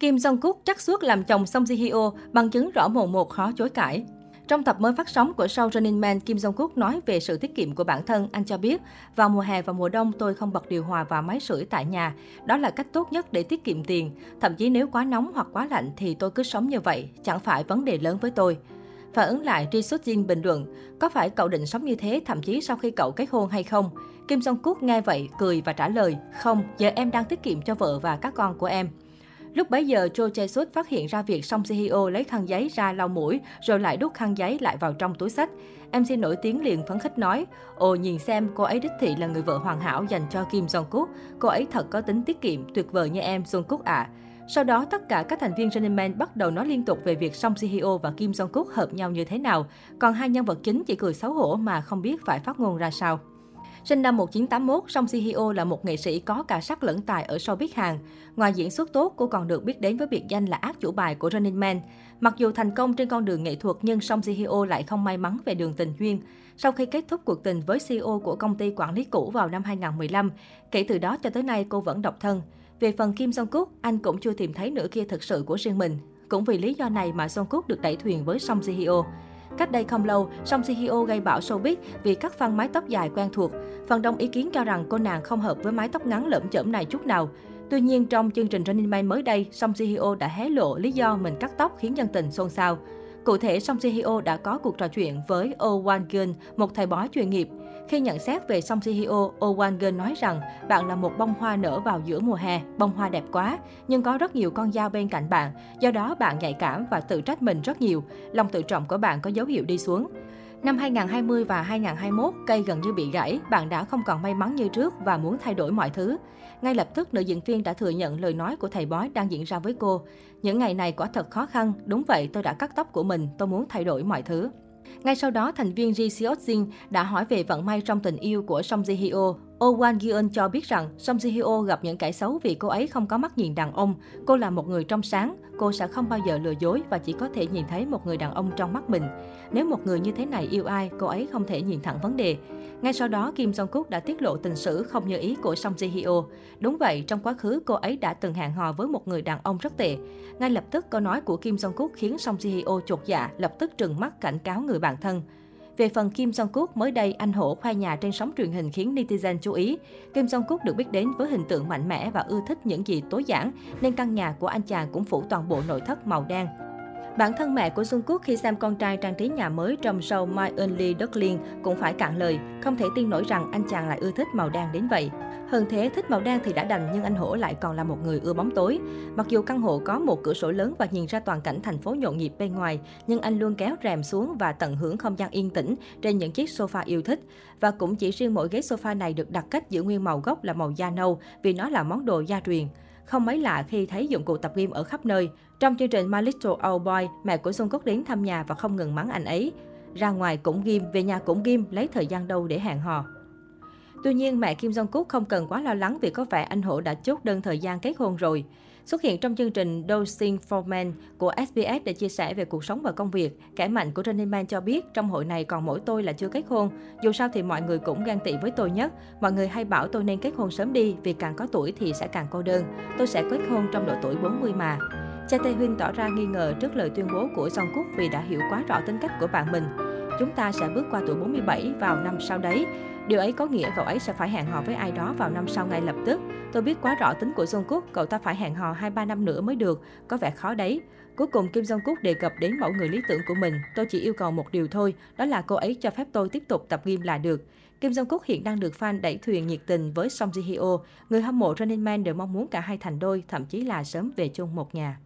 Kim Jong-kook chắc suốt làm chồng Song Ji-hyo, bằng chứng rõ mồn một khó chối cãi. Trong tập mới phát sóng của show Running Man, Kim Jong-kook nói về sự tiết kiệm của bản thân. Anh cho biết, vào mùa hè và mùa đông tôi không bật điều hòa và máy sưởi tại nhà. Đó là cách tốt nhất để tiết kiệm tiền. Thậm chí nếu quá nóng hoặc quá lạnh thì tôi cứ sống như vậy, chẳng phải vấn đề lớn với tôi. Phản ứng lại, Ri Suk Jin bình luận, có phải cậu định sống như thế thậm chí sau khi cậu kết hôn hay không? Kim Jong Kook nghe vậy, cười và trả lời, không, giờ em đang tiết kiệm cho vợ và các con của em. Lúc bấy giờ, Cho Jae Suk phát hiện ra việc Song Si Hyo lấy khăn giấy ra lau mũi, rồi lại đút khăn giấy lại vào trong túi sách. MC nổi tiếng liền phấn khích nói, ồ nhìn xem cô ấy đích thị là người vợ hoàn hảo dành cho Kim Jong Kook. Cô ấy thật có tính tiết kiệm, tuyệt vời như em Jong Kook ạ. À. Sau đó, tất cả các thành viên Running Man bắt đầu nói liên tục về việc Song Si Hyo và Kim Jong Kook hợp nhau như thế nào. Còn hai nhân vật chính chỉ cười xấu hổ mà không biết phải phát ngôn ra sao. Sinh năm 1981, Song Si Hyo là một nghệ sĩ có cả sắc lẫn tài ở showbiz Hàn. Ngoài diễn xuất tốt, cô còn được biết đến với biệt danh là ác chủ bài của Running Man. Mặc dù thành công trên con đường nghệ thuật, nhưng Song Si Hyo lại không may mắn về đường tình duyên. Sau khi kết thúc cuộc tình với CEO của công ty quản lý cũ vào năm 2015, kể từ đó cho tới nay cô vẫn độc thân. Về phần Kim Song Kook, anh cũng chưa tìm thấy nửa kia thực sự của riêng mình. Cũng vì lý do này mà Song Kook được đẩy thuyền với Song Si Hyo. Cách đây không lâu, Song CEO Hyo gây bão showbiz vì cắt phăng mái tóc dài quen thuộc. Phần đông ý kiến cho rằng cô nàng không hợp với mái tóc ngắn lởm chởm này chút nào. Tuy nhiên, trong chương trình Running Man mới đây, Song CEO Hyo đã hé lộ lý do mình cắt tóc khiến dân tình xôn xao. Cụ thể, Song Si Hyo đã có cuộc trò chuyện với Oh Wan Gun, một thầy bói chuyên nghiệp. Khi nhận xét về Song Si Hyo, Oh Wan Gun nói rằng bạn là một bông hoa nở vào giữa mùa hè, bông hoa đẹp quá, nhưng có rất nhiều con dao bên cạnh bạn, do đó bạn nhạy cảm và tự trách mình rất nhiều. Lòng tự trọng của bạn có dấu hiệu đi xuống. Năm 2020 và 2021, cây gần như bị gãy, bạn đã không còn may mắn như trước và muốn thay đổi mọi thứ. Ngay lập tức, nữ diễn viên đã thừa nhận lời nói của thầy bói đang diễn ra với cô. Những ngày này quả thật khó khăn, đúng vậy tôi đã cắt tóc của mình, tôi muốn thay đổi mọi thứ. Ngay sau đó, thành viên Ji Seok Jin đã hỏi về vận may trong tình yêu của Song Ji Hyo. Oh Wan Gi Eun cho biết rằng Song Ji Hyo gặp những kẻ xấu vì cô ấy không có mắt nhìn đàn ông. Cô là một người trong sáng, cô sẽ không bao giờ lừa dối và chỉ có thể nhìn thấy một người đàn ông trong mắt mình. Nếu một người như thế này yêu ai, cô ấy không thể nhìn thẳng vấn đề. Ngay sau đó, Kim Jong Kook đã tiết lộ tình sử không như ý của Song Ji Hyo. Đúng vậy, trong quá khứ cô ấy đã từng hẹn hò với một người đàn ông rất tệ. Ngay lập tức, câu nói của Kim Jong Kook khiến Song Ji Hyo chột dạ, lập tức trừng mắt cảnh cáo người bạn thân. Về phần Kim Jong Kook, mới đây anh hổ khoe nhà trên sóng truyền hình khiến netizen chú ý. Kim Jong Kook được biết đến với hình tượng mạnh mẽ và ưa thích những gì tối giản, nên căn nhà của anh chàng cũng phủ toàn bộ nội thất màu đen. Bản thân mẹ của Jungkook khi xem con trai trang trí nhà mới trong show My Only Darling cũng phải cạn lời, không thể tin nổi rằng anh chàng lại ưa thích màu đen đến vậy. Hơn thế, thích màu đen thì đã đành nhưng anh Hổ lại còn là một người ưa bóng tối. Mặc dù căn hộ có một cửa sổ lớn và nhìn ra toàn cảnh thành phố nhộn nhịp bên ngoài, nhưng anh luôn kéo rèm xuống và tận hưởng không gian yên tĩnh trên những chiếc sofa yêu thích. Và cũng chỉ riêng mỗi ghế sofa này được đặt cách giữ nguyên màu gốc là màu da nâu vì nó là món đồ gia truyền. Không mấy lạ khi thấy dụng cụ tập gym ở khắp nơi. Trong chương trình My Little Old Boy, mẹ của Xuân Cốc đến thăm nhà và không ngừng mắng anh ấy. Ra ngoài cũng ghim, về nhà cũng ghim, lấy thời gian đâu để hẹn hò. Tuy nhiên, mẹ Kim Jong-kook không cần quá lo lắng vì có vẻ anh Hổ đã chốt đơn thời gian kết hôn rồi. Xuất hiện trong chương trình Dosing for Men của SBS để chia sẻ về cuộc sống và công việc, kẻ mạnh của Running Man cho biết trong hội này còn mỗi tôi là chưa kết hôn. Dù sao thì mọi người cũng gan tị với tôi nhất. Mọi người hay bảo tôi nên kết hôn sớm đi vì càng có tuổi thì sẽ càng cô đơn. Tôi sẽ kết hôn trong độ tuổi 40 mà. Cha Tae Huynh tỏ ra nghi ngờ trước lời tuyên bố của Jong Kook vì đã hiểu quá rõ tính cách của bạn mình. Chúng ta sẽ bước qua tuổi 47 vào năm sau đấy. Điều ấy có nghĩa cậu ấy sẽ phải hẹn hò với ai đó vào năm sau ngay lập tức. Tôi biết quá rõ tính của Jungkook, cậu ta phải hẹn hò 2-3 năm nữa mới được, có vẻ khó đấy. Cuối cùng Kim Jong-kook đề cập đến mẫu người lý tưởng của mình. Tôi chỉ yêu cầu một điều thôi, đó là cô ấy cho phép tôi tiếp tục tập gym là được. Kim Jong-kook hiện đang được fan đẩy thuyền nhiệt tình với Song Ji Hyo. Người hâm mộ Running Man đều mong muốn cả hai thành đôi, thậm chí là sớm về chung một nhà.